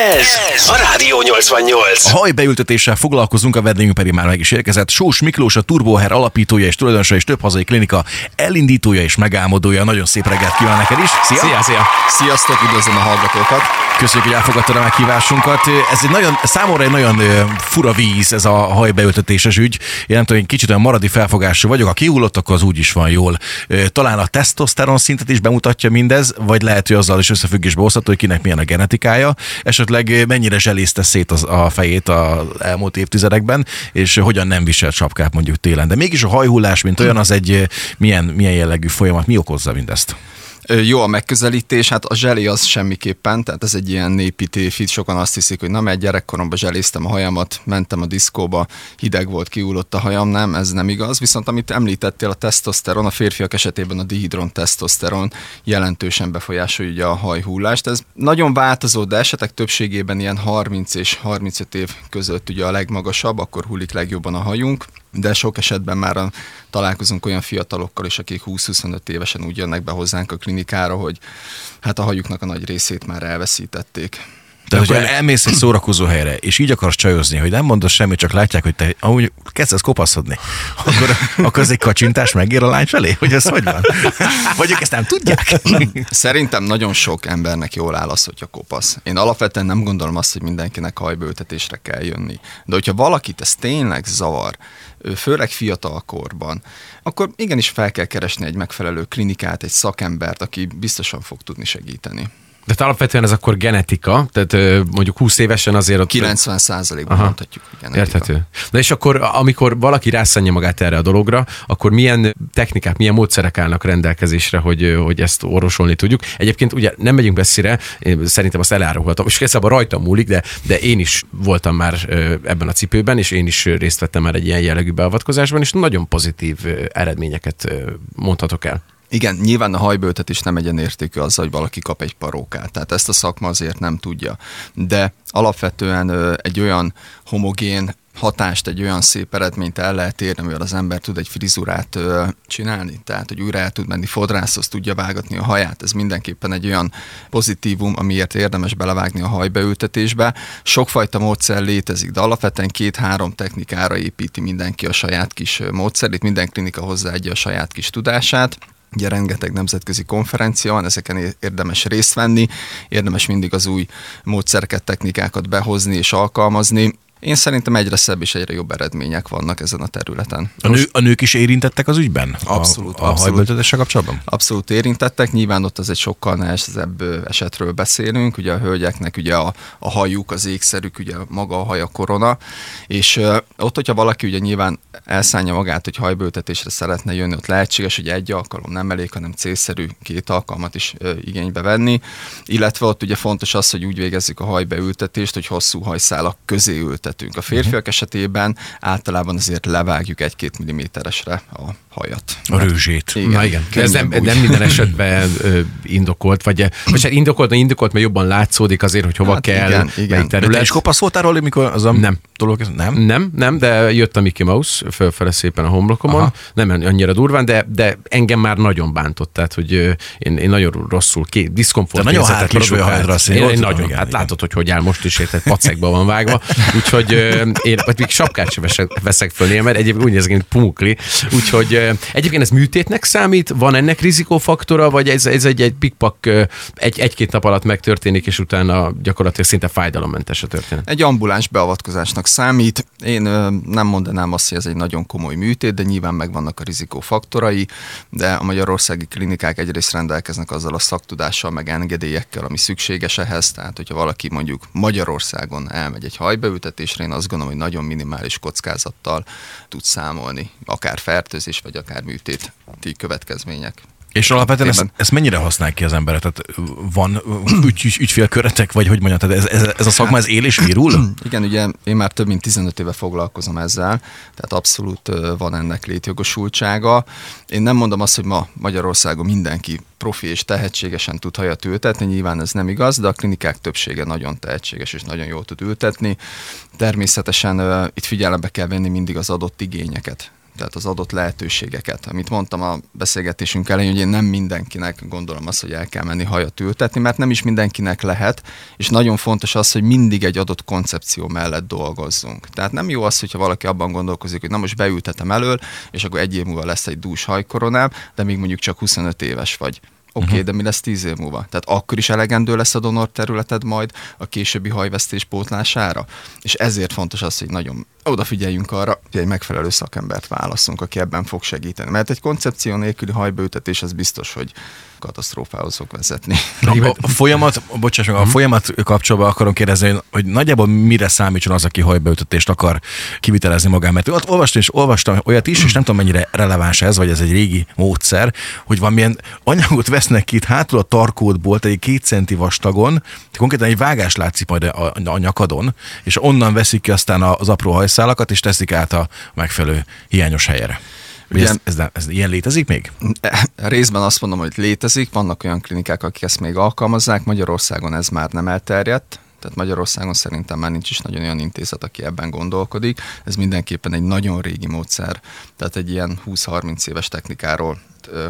Yeah. Ez, a Rádió 88. A hajbeültetéssel foglalkozunk, a vendégünk pedig már meg is érkezett. Sós Miklós, a Turboher alapítója és tulajdonosa és több hazai klinika elindítója és megálmodója. Nagyon szép reggelt kíván neked is. Szia! Szia, szia! Sziasztok, üdvözlöm a hallgatókat! Köszönjük, hogy elfogadtad a meghívásunkat. Ez egy nagyon, számomra egy nagyon fura víz ez a hajbeültetéses ügy. Én nem tudom, én kicsit olyan maradi felfogású vagyok. Ha kihullott, akkor az úgy is van jól. Talán a tesztoszteron szintet is bemutatja mindez, vagy lehet, hogy azzal is összefüggésbe hozható, hogy kinek milyen a genetikája. Esetleg mennyire zselészte szét az, a fejét az elmúlt évtizedekben, és hogyan nem viselt sapkát mondjuk télen. De mégis a hajhullás, mint olyan, az egy ö, milyen, milyen jellegű folyamat. Mi okozza mindezt? Jó a megközelítés, hát a zseli az semmiképpen, tehát ez egy ilyen népi tévhit, sokan azt hiszik, hogy na, mert gyerekkoromban zseléztem a hajamat, mentem a diszkóba, hideg volt, kiúlott a hajam, nem, ez nem igaz, viszont amit említettél, a tesztoszteron, a férfiak esetében a dihidron tesztoszteron jelentősen befolyásolja ugye a hajhullást. Ez nagyon változó, de esetek többségében ilyen 30 és 35 év között ugye a legmagasabb, akkor hullik legjobban a hajunk, de sok esetben már találkozunk olyan fiatalokkal is, akik 20-25 évesen úgy jönnek be hozzánk a klinikára, hogy hát a hajuknak a nagy részét már elveszítették. Tehát, hogyha elmész egy szórakozó helyre, és így akarsz csajozni, hogy nem mondasz semmit, csak látják, hogy te amúgy kezdesz kopaszodni, akkor, akkor az egy kacsintás megér a lány felé, hogy ez hogy van? Vagy ők ezt nem tudják? Szerintem nagyon sok embernek jól áll az, hogyha kopasz. Én alapvetően nem gondolom azt, hogy mindenkinek hajbőltetésre kell jönni. De hogyha valakit ez tényleg zavar, főleg fiatal korban, akkor igenis fel kell keresni egy megfelelő klinikát, egy szakembert, aki biztosan fog tudni segíteni. De hát alapvetően ez akkor genetika, tehát mondjuk 20 évesen azért ott... 90 százalékban mondhatjuk. hogy genetika. Érthető. Na és akkor, amikor valaki rászánja magát erre a dologra, akkor milyen technikák, milyen módszerek állnak rendelkezésre, hogy, hogy ezt orvosolni tudjuk? Egyébként ugye nem megyünk messzire, én szerintem azt elárulhatom, és ez abban rajtam múlik, de, de én is voltam már ebben a cipőben, és én is részt vettem már egy ilyen jellegű beavatkozásban, és nagyon pozitív eredményeket mondhatok el. Igen, nyilván a hajbőltetés nem egyenértékű azzal, hogy valaki kap egy parókát. Tehát ezt a szakma azért nem tudja. De alapvetően egy olyan homogén hatást, egy olyan szép eredményt el lehet érni, mivel az ember tud egy frizurát ö, csinálni, tehát hogy újra el tud menni fodrászhoz, tudja vágatni a haját. Ez mindenképpen egy olyan pozitívum, amiért érdemes belevágni a hajbeültetésbe. Sokfajta módszer létezik, de alapvetően két-három technikára építi mindenki a saját kis módszerét, minden klinika hozzáadja a saját kis tudását. Ugye rengeteg nemzetközi konferencia van, ezeken érdemes részt venni, érdemes mindig az új módszereket, technikákat behozni és alkalmazni. Én szerintem egyre szebb és egyre jobb eredmények vannak ezen a területen. A, nő, a nők is érintettek az ügyben? Abszolút, A, a abszolút. hajbeültetéssel kapcsolatban? Abszolút érintettek, nyilván ott az egy sokkal nehezebb esetről beszélünk, ugye a hölgyeknek ugye a, a hajuk, az ékszerük, ugye maga a haja korona, és ö, ott, hogyha valaki ugye nyilván elszánja magát, hogy hajbőltetésre szeretne jönni, ott lehetséges, hogy egy alkalom nem elég, hanem célszerű két alkalmat is ö, igénybe venni, illetve ott ugye fontos az, hogy úgy végezzük a hajbeültetést, hogy hosszú hajszálak közé ültetünk. A férfiak esetében általában azért levágjuk egy-két milliméteresre a hajat. A rőzsét. Igen. Na igen, de ez nem, úgy. nem minden esetben ö, indokolt, vagy, vagy hát indokolt, de indokolt, mert jobban látszódik azért, hogy hova Hát kell, igen, igen. melyik De te terület. is kopaszoltál róla, mikor az a Nem. dolog, nem? Nem, nem, de jött a Mickey Mouse fölfele szépen a homlokomon, Aha. nem annyira durván, de, de engem már nagyon bántott, tehát hogy én, én nagyon rosszul, ki, diszkomfort Te nagyon hátlis vagy a azt én én, nagyon, igen, hát igen. látod, hogy hogy áll most is, érted, pacekba van vágva, úgyhogy ö, én vagy még sapkát sem veszek, föl mert egyébként úgy néz ki, mint pumukli, úgyhogy egyébként ez műtétnek számít, van ennek rizikófaktora, vagy ez, ez egy, egy pikpak egy, egy-két nap alatt megtörténik, és utána gyakorlatilag szinte fájdalommentes a történet. Egy ambuláns beavatkozásnak számít. Én nem mondanám azt, hogy ez egy nagyon komoly műtét, de nyilván megvannak a rizikófaktorai, de a magyarországi klinikák egyrészt rendelkeznek azzal a szaktudással, meg engedélyekkel, ami szükséges ehhez. Tehát, hogyha valaki mondjuk Magyarországon elmegy egy hajbeültetésre, én azt gondolom, hogy nagyon minimális kockázattal tud számolni, akár fertőzés, vagy akár műtéti következmények. És alapvetően ezt, ezt mennyire használják ki az emberek? Tehát van ügy, ügy, ügyfélköretek, vagy hogy mondjam, tehát ez, ez, ez a szakma, ez él és virul? Igen, ugye én már több mint 15 éve foglalkozom ezzel, tehát abszolút van ennek létjogosultsága. Én nem mondom azt, hogy ma Magyarországon mindenki profi és tehetségesen tud hajat ültetni, nyilván ez nem igaz, de a klinikák többsége nagyon tehetséges és nagyon jól tud ültetni. Természetesen ö, itt figyelembe kell venni mindig az adott igényeket. Tehát az adott lehetőségeket. Amit mondtam a beszélgetésünk elején, hogy én nem mindenkinek gondolom azt, hogy el kell menni hajat ültetni, mert nem is mindenkinek lehet, és nagyon fontos az, hogy mindig egy adott koncepció mellett dolgozzunk. Tehát nem jó az, hogyha valaki abban gondolkozik, hogy na most beültetem elől, és akkor egy év múlva lesz egy dús hajkoronám, de még mondjuk csak 25 éves vagy. Oké, okay, uh-huh. de mi lesz tíz év múlva? Tehát akkor is elegendő lesz a donor területed majd a későbbi hajvesztés pótlására? És ezért fontos az, hogy nagyon odafigyeljünk arra, hogy egy megfelelő szakembert válaszunk, aki ebben fog segíteni. Mert egy koncepció nélküli hajbeültetés az biztos, hogy katasztrófához fog vezetni. A, a folyamat, bocsáss meg, a mhm. folyamat kapcsolatban akarom kérdezni, hogy nagyjából mire számítson az, aki hajbeültetést akar kivitelezni magán. Mert ott olvastam és olvastam olyat is, és nem tudom mennyire releváns ez, vagy ez egy régi módszer, hogy valamilyen anyagot vesznek itt hátul a tarkódból, egy két centi vastagon, konkrétan egy vágás látszik majd a, a nyakadon, és onnan veszik ki aztán az apró hajszálakat, és teszik át a megfelelő hiányos helyre. Ugye ez, ez, ez ilyen létezik még? Részben azt mondom, hogy létezik, vannak olyan klinikák, akik ezt még alkalmazzák, Magyarországon ez már nem elterjedt, tehát Magyarországon szerintem már nincs is nagyon olyan intézet, aki ebben gondolkodik. Ez mindenképpen egy nagyon régi módszer, tehát egy ilyen 20-30 éves technikáról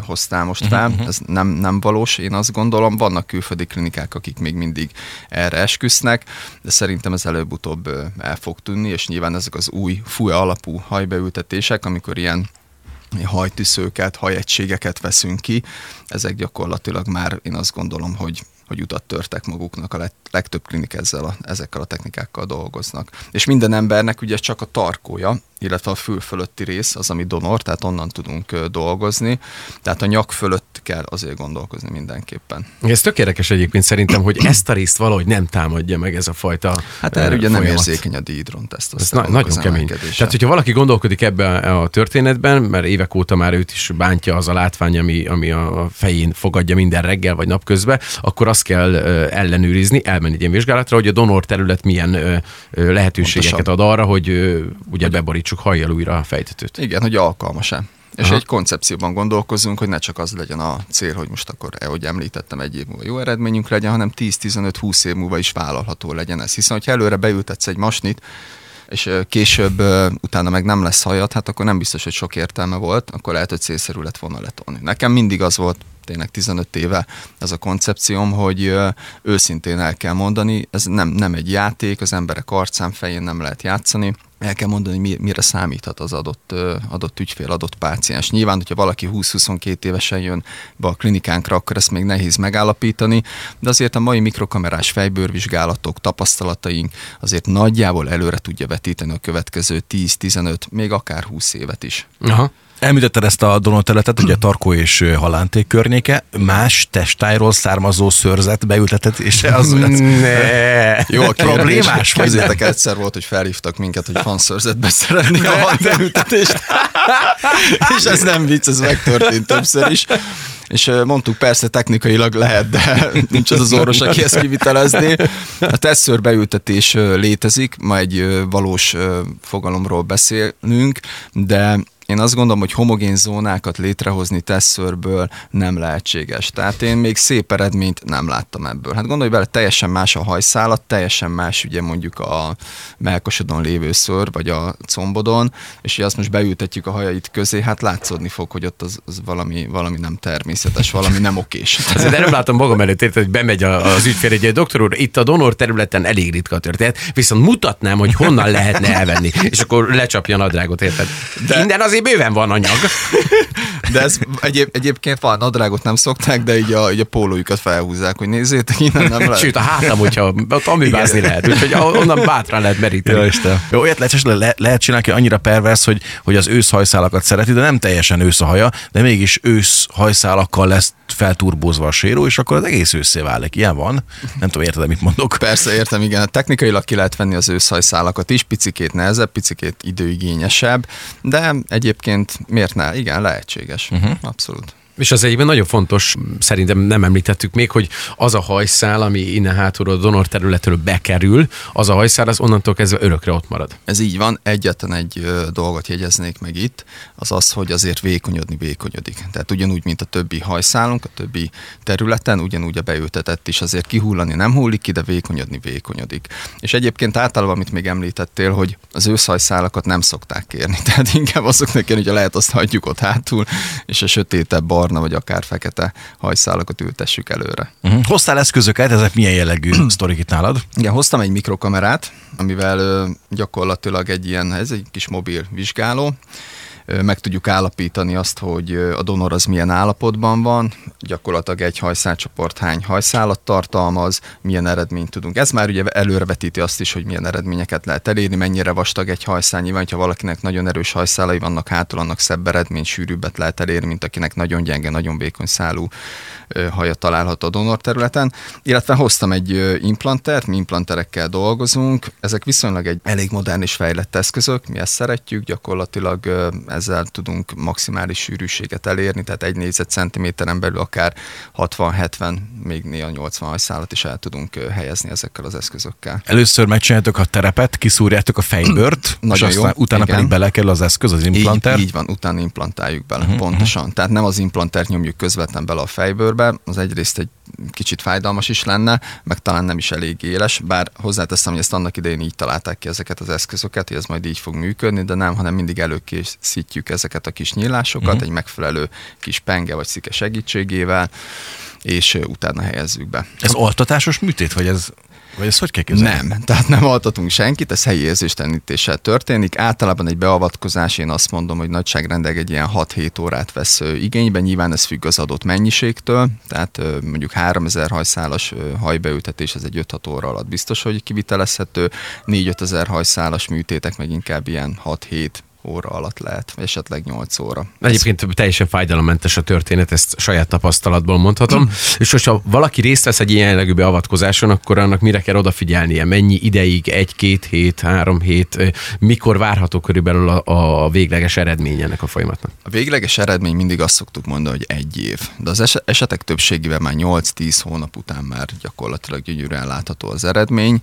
hoztál most fel, uh-huh. ez nem, nem valós, én azt gondolom, vannak külföldi klinikák, akik még mindig erre esküsznek, de szerintem ez előbb-utóbb el fog tűnni, és nyilván ezek az új fúja alapú hajbeültetések, amikor ilyen hajtűszőket, hajegységeket veszünk ki, ezek gyakorlatilag már én azt gondolom, hogy hogy utat törtek maguknak, a legtöbb klinik ezzel a, ezekkel a technikákkal dolgoznak. És minden embernek ugye csak a tarkója, illetve a fül fölötti rész az, ami donor, tehát onnan tudunk dolgozni. Tehát a nyak fölött kell azért gondolkozni mindenképpen. Ez tök érdekes egyébként szerintem, hogy ezt a részt valahogy nem támadja meg ez a fajta Hát erre ugye nem érzékeny a dídron teszt. Ez na- nagyon kemény. Tehát, hogyha valaki gondolkodik ebbe a történetben, mert évek óta már őt is bántja az a látvány, ami, ami a fején fogadja minden reggel vagy napközben, akkor azt kell ellenőrizni, elmenni egy ilyen vizsgálatra, hogy a donor terület milyen lehetőségeket Pontosan. ad arra, hogy ugye beborítsuk állítsuk hajjal újra a fejtetőt. Igen, hogy alkalmas-e. És Aha. egy koncepcióban gondolkozunk, hogy ne csak az legyen a cél, hogy most akkor, eh, ahogy említettem, egy év múlva jó eredményünk legyen, hanem 10-15-20 év múlva is vállalható legyen ez. Hiszen, hogyha előre beültetsz egy masnit, és eh, később uh, utána meg nem lesz hajat, hát akkor nem biztos, hogy sok értelme volt, akkor lehet, hogy célszerű lett volna letolni. Nekem mindig az volt tényleg 15 éve ez a koncepcióm, hogy őszintén el kell mondani, ez nem, nem egy játék, az emberek arcán, fején nem lehet játszani, el kell mondani, hogy mire számíthat az adott, adott ügyfél, adott páciens. Nyilván, hogyha valaki 20-22 évesen jön be a klinikánkra, akkor ezt még nehéz megállapítani, de azért a mai mikrokamerás fejbőrvizsgálatok, tapasztalataink azért nagyjából előre tudja vetíteni a következő 10-15, még akár 20 évet is. Aha. Említetted ezt a donateletet, ugye Tarkó és Halánték környéke, más testájról származó szörzet beültetése az... ne. Jó, a problémás. Kezdjétek egyszer volt, hogy felhívtak minket, hogy fanszörzetbe szeretné a beültetést. és ez nem vicc, ez megtörtént többször is. És mondtuk, persze technikailag lehet, de nincs az az orvos, aki ezt kivitelezni. A tesször beültetés létezik, ma egy valós fogalomról beszélünk, de én azt gondolom, hogy homogén zónákat létrehozni tesszörből nem lehetséges. Tehát én még szép eredményt nem láttam ebből. Hát gondolj bele, teljesen más a hajszálat, teljesen más ugye mondjuk a melkosodon lévő ször, vagy a combodon, és hogy azt most beültetjük a hajait közé, hát látszódni fog, hogy ott az, az valami, valami nem természetes, valami nem okés. Azért nem látom magam előtt, érted, hogy bemegy az ügyfél egy doktor úr, itt a donor területen elég ritka történet, viszont mutatnám, hogy honnan lehetne elvenni, és akkor lecsapja a nadrágot, érted? De... Innen azért bőven van anyag. De ez egyéb, egyébként van, nadrágot nem szokták, de így a, így a pólójukat felhúzzák, hogy nézzétek, innen nem lehet. Sőt, a hátam, hogyha ott amibázni lehet, úgyhogy onnan bátran lehet meríteni. Jó, Isten. Jó, olyat lehet, le, lehet csinálni, hogy annyira pervers, hogy, hogy az őszhajszálakat szereti, de nem teljesen ősz a haja, de mégis ősz hajszálakkal lesz felturbózva a séró, és akkor az egész őszé válik. Ilyen van. Nem tudom, érted, mit mondok. Persze, értem, igen. Technikailag ki lehet venni az őszhajszálakat is, picikét nehezebb, picikét időigényesebb, de egyébként miért ne? Igen, lehetséges. Uh-huh. Abszolút. És az egyben nagyon fontos, szerintem nem említettük még, hogy az a hajszál, ami innen hátulról a donor területről bekerül, az a hajszál, az onnantól kezdve örökre ott marad. Ez így van, egyetlen egy dolgot jegyeznék meg itt, az az, hogy azért vékonyodni vékonyodik. Tehát ugyanúgy, mint a többi hajszálunk, a többi területen, ugyanúgy a beültetett is azért kihullani nem hullik ki, de vékonyodni vékonyodik. És egyébként általában, amit még említettél, hogy az őszhajszálakat nem szokták kérni, tehát inkább azoknak kérni, hogy lehet azt hagyjuk ott hátul, és a sötétebb barna vagy akár fekete hajszálakat ültessük előre. Uh-huh. Hoztál eszközöket, ezek milyen jellegű sztorik itt nálad? Igen, hoztam egy mikrokamerát, amivel gyakorlatilag egy ilyen, ez egy kis mobil vizsgáló, meg tudjuk állapítani azt, hogy a donor az milyen állapotban van, gyakorlatilag egy hajszálcsoport hány hajszálat tartalmaz, milyen eredményt tudunk. Ez már ugye előrevetíti azt is, hogy milyen eredményeket lehet elérni, mennyire vastag egy hajszál. Nyilván, ha valakinek nagyon erős hajszálai vannak hátul, annak szebb eredmény, sűrűbbet lehet elérni, mint akinek nagyon gyenge, nagyon vékony szálú haja található a donor területen. Illetve hoztam egy implantert, mi implanterekkel dolgozunk. Ezek viszonylag egy elég modern és fejlett eszközök, mi ezt szeretjük, gyakorlatilag ezzel tudunk maximális sűrűséget elérni, tehát egy négyzetcentiméteren belül akár 60-70, még néha 80 hajszálat is el tudunk helyezni ezekkel az eszközökkel. Először megcsináljátok a terepet, kiszúrjátok a fejbört, és Nagyon aztán jó, utána igen. pedig belekerül az eszköz, az implanter. Így, így van, utána implantáljuk bele, uh-huh, pontosan. Tehát nem az implantert nyomjuk közvetlen bele a fejbőrbe, az egyrészt egy kicsit fájdalmas is lenne, meg talán nem is elég éles, bár hozzáteszem, hogy ezt annak idején így találták ki ezeket az eszközöket, hogy ez majd így fog működni, de nem, hanem mindig előkészítjük ezeket a kis nyílásokat, uh-huh. egy megfelelő kis penge vagy szike segítségével, és utána helyezzük be. Ez oltatásos műtét, vagy ez, vagy ez hogy kell? Nem, tehát nem altatunk senkit, ez helyi érzéstelenítéssel történik. Általában egy beavatkozás, én azt mondom, hogy nagyságrendileg egy ilyen 6-7 órát vesz igénybe, nyilván ez függ az adott mennyiségtől, tehát mondjuk 3000 hajszálas hajbeültetés, ez egy 5-6 óra alatt biztos, hogy kivitelezhető, 4-5 ezer hajszálas műtétek meg inkább ilyen 6-7 óra alatt lehet, esetleg 8 óra. Egyébként teljesen fájdalommentes a történet, ezt saját tapasztalatból mondhatom. És hogyha valaki részt vesz egy ilyen jellegű beavatkozáson, akkor annak mire kell odafigyelnie? Mennyi ideig, egy-két hét, három hét, mikor várható körülbelül a, a végleges eredmény ennek a folyamatnak? A végleges eredmény mindig azt szoktuk mondani, hogy egy év, de az es- esetek többségében már 8-10 hónap után már gyakorlatilag gyönyörűen látható az eredmény.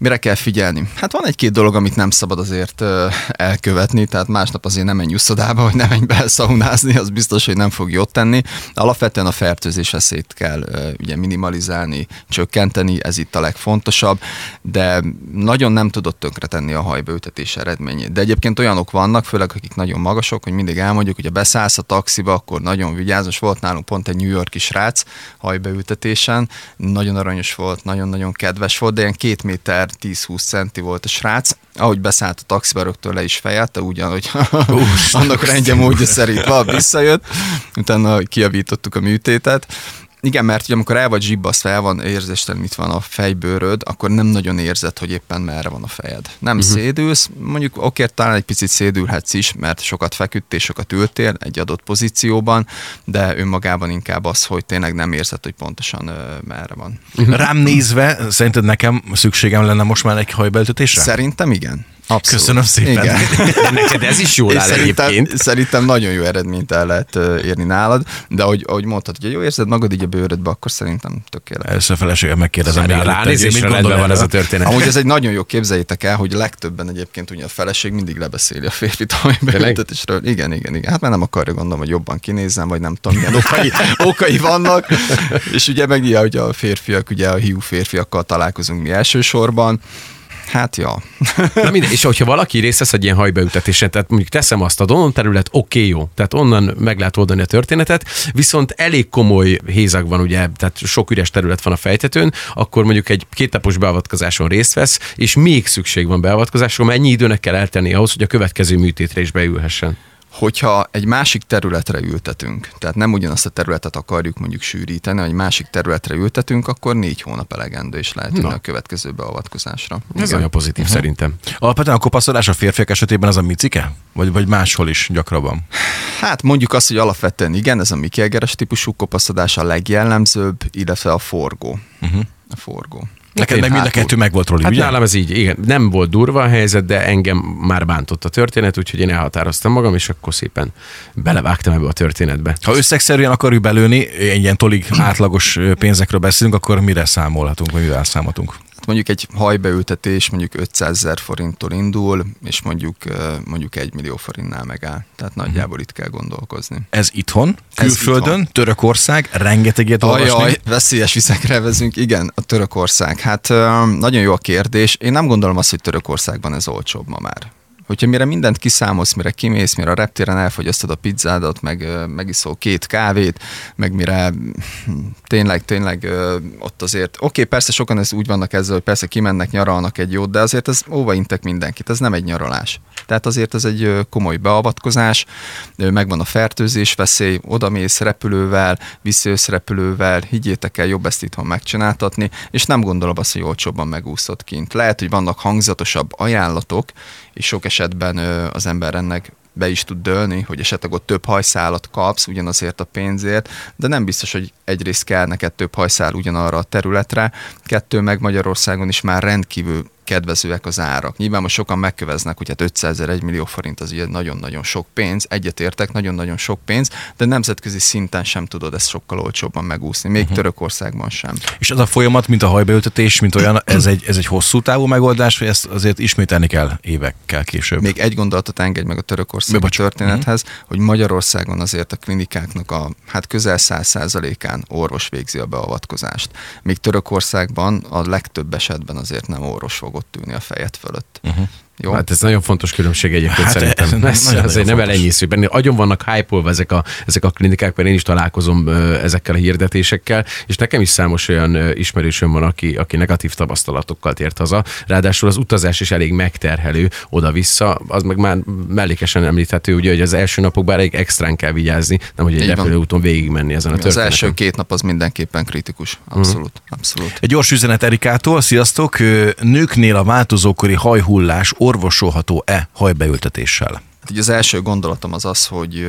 Mire kell figyelni? Hát van egy-két dolog, amit nem szabad azért elkövetni, tehát másnap azért nem menj uszodába, vagy nem menj be szaunázni, az biztos, hogy nem fog jót tenni. Alapvetően a fertőzés veszélyt kell ugye minimalizálni, csökkenteni, ez itt a legfontosabb, de nagyon nem tudott tönkretenni a hajbeültetés eredményét. De egyébként olyanok vannak, főleg akik nagyon magasok, hogy mindig elmondjuk, hogy ha beszállsz a taxiba, akkor nagyon vigyázz. Volt nálunk pont egy New Yorki srác hajbeültetésen, nagyon aranyos volt, nagyon-nagyon kedves volt, de ilyen két méter 10-20 centi volt a srác. Ahogy beszállt a taxiba, rögtön le is fejelte, ugyanhogy annak rendje módja szerint van, visszajött, utána kiavítottuk a műtétet. Igen, mert ugye amikor el vagy zsibbasztva, el van érzéstelen, itt van a fejbőröd, akkor nem nagyon érzed, hogy éppen merre van a fejed. Nem uh-huh. szédülsz, mondjuk oké, talán egy picit szédülhetsz is, mert sokat feküdtél, sokat ültél egy adott pozícióban, de önmagában inkább az, hogy tényleg nem érzed, hogy pontosan ö, merre van. Rám nézve, szerinted nekem szükségem lenne most már egy hajbeültetésre? Szerintem igen. Abszolút. Köszönöm szépen. Igen. Neked ez is jól És áll szerintem, egyébként. szerintem nagyon jó eredményt el lehet érni nálad, de ahogy, ahogy mondtad, hogy jó érzed magad így a bőrödbe, akkor szerintem tökéletes. Először feleségem megkérdezem, mielőtt Ránézésre rendben van ez a történet. Amúgy ez egy nagyon jó, képzeljétek el, hogy legtöbben egyébként ugye a feleség mindig lebeszéli a férfit, ami beültetésről. Igen, igen, igen. Hát mert nem akarja gondolom, hogy jobban kinézzem, vagy nem tudom, milyen okai, okai vannak. És ugye meg ugye, hogy a férfiak, ugye a hiú férfiakkal találkozunk mi elsősorban. Hát ja. Na minden, és hogyha valaki részt vesz egy ilyen hajbeültetésen, tehát mondjuk teszem azt a donon terület, oké, okay, jó, tehát onnan meg lehet oldani a történetet, viszont elég komoly hézag van, ugye, tehát sok üres terület van a fejtetőn, akkor mondjuk egy kétnapos beavatkozáson részt vesz, és még szükség van beavatkozásra, mennyi időnek kell eltenni ahhoz, hogy a következő műtétre is beülhessen. Hogyha egy másik területre ültetünk, tehát nem ugyanazt a területet akarjuk mondjuk sűríteni, egy másik területre ültetünk, akkor négy hónap elegendő, és lehet jönni a következő beavatkozásra. Ez Igen. olyan pozitív uh-huh. szerintem. Alapvetően a kopaszodás a férfiak esetében az a micike? Vagy, vagy máshol is gyakrabban? Hát mondjuk azt, hogy alapvetően igen, ez a Mikelgeres típusú kopaszodás a legjellemzőbb, illetve a forgó. Uh-huh. A forgó. Neked meg mind a kettő meg volt, Roli, Hát ugye? nálam ez így, igen, nem volt durva a helyzet, de engem már bántott a történet, úgyhogy én elhatároztam magam, és akkor szépen belevágtam ebbe a történetbe. Ha összegszerűen akarjuk belőni, egy ilyen tolig átlagos pénzekről beszélünk, akkor mire számolhatunk, vagy mivel számolhatunk? Mondjuk egy hajbeültetés mondjuk 500 ezer forinttól indul, és mondjuk, mondjuk 1 millió forintnál megáll. Tehát nagyjából itt kell gondolkozni. Ez itthon, Ez külföldön, itthon. Törökország, rengeteg ilyet olvasni. Ajaj, veszélyes vizekre vezünk, igen, a Törökország. Hát nagyon jó a kérdés. Én nem gondolom azt, hogy Törökországban ez olcsóbb ma már. Hogyha mire mindent kiszámolsz, mire kimész, mire a reptéren elfogyasztod a pizzádat, meg megiszol két kávét, meg mire tényleg, tényleg ott azért, oké, persze sokan ez úgy vannak ezzel, hogy persze kimennek, nyaralnak egy jót, de azért ez óvaintek mindenkit, ez nem egy nyaralás. Tehát azért ez egy komoly beavatkozás, megvan a fertőzés veszély, odamész repülővel, visszajössz repülővel, higgyétek el, jobb ezt itthon megcsináltatni, és nem gondolom azt, hogy olcsóbban megúszod kint. Lehet, hogy vannak hangzatosabb ajánlatok, és sok esetben az ember ennek be is tud dőlni, hogy esetleg ott több hajszálat kapsz ugyanazért a pénzért, de nem biztos, hogy egyrészt kell neked több hajszál ugyanarra a területre, kettő meg Magyarországon is már rendkívül kedvezőek az árak. Nyilván most sokan megköveznek, hogy hát 500 ezer, 1 millió forint az ugye nagyon-nagyon sok pénz, egyetértek, nagyon-nagyon sok pénz, de nemzetközi szinten sem tudod ezt sokkal olcsóbban megúszni, még uh-huh. Törökországban sem. És az a folyamat, mint a hajbeültetés, mint olyan, ez egy, ez egy hosszú távú megoldás, vagy ezt azért ismételni kell évekkel később? Még egy gondolatot engedj meg a törökországi Bocs. történethez, hogy Magyarországon azért a klinikáknak a hát közel 100%-án orvos végzi a beavatkozást. Míg Törökországban a legtöbb esetben azért nem orvos fog ott ülni a fejed fölött. Uh-huh. Jó? Hát ez nagyon fontos különbség egyébként Hát hát ez szerintem. Ez, nagyon-nagyon azért nem elenyésző. Benne agyon vannak hype ezek a, ezek a klinikák, mert én is találkozom ezekkel a hirdetésekkel, és nekem is számos olyan ismerősöm van, aki, aki negatív tapasztalatokkal tért haza. Ráadásul az utazás is elég megterhelő oda-vissza, az meg már mellékesen említhető, ugye, hogy az első napokban elég extrán kell vigyázni, nem hogy egy repülőúton végigmenni ezen a az történeten. első két nap az mindenképpen kritikus. Abszolút. Abszolút. Egy gyors üzenet Erikától, sziasztok! Nőknél a változókori hajhullás orvosolható-e hajbeültetéssel? Hát az első gondolatom az az, hogy,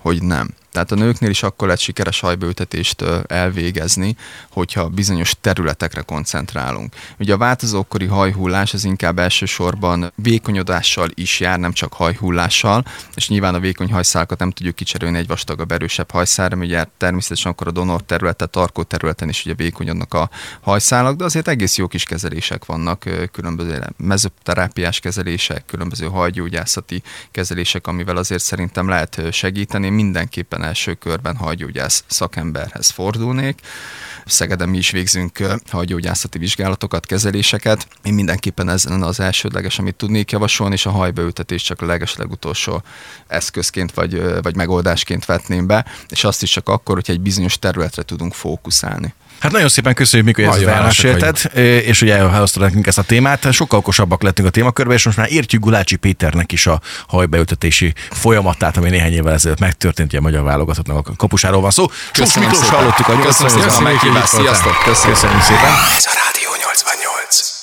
hogy nem. Tehát a nőknél is akkor lehet sikeres hajbeültetést elvégezni, hogyha bizonyos területekre koncentrálunk. Ugye a változókori hajhullás az inkább elsősorban vékonyodással is jár, nem csak hajhullással, és nyilván a vékony hajszálakat nem tudjuk kicserélni egy vastagabb, erősebb hajszálra, mert ugye természetesen akkor a donor területen, tarkó területen is ugye vékonyodnak a hajszálak, de azért egész jó kis kezelések vannak, különböző mezoterápiás kezelések, különböző hajgyógyászati kezelések, amivel azért szerintem lehet segíteni. Mindenképpen első körben hajgyógyász szakemberhez fordulnék. Szegeden mi is végzünk ö, hajgyógyászati vizsgálatokat, kezeléseket. Én mindenképpen ez lenne az elsődleges, amit tudnék javasolni, és a hajbeültetés csak a leges legutolsó eszközként vagy, vagy megoldásként vetném be, és azt is csak akkor, hogyha egy bizonyos területre tudunk fókuszálni. Hát nagyon szépen köszönjük, Mikor, hogy ezt elmesélted, és hogy elhoztad nekünk ezt a témát. Sokkal okosabbak lettünk a témakörbe, és most már értjük Gulácsi Péternek is a hajbeültetési folyamatát, ami néhány évvel ezelőtt megtörtént, ugye a magyar válogatottnak a kapusáról van szó. Csonk Miklós hallottuk a Köszönöm 88 szépen a ban. meghívást. Sziasztok. Köszönöm. Köszönjük szépen. Ez a Rádió 88.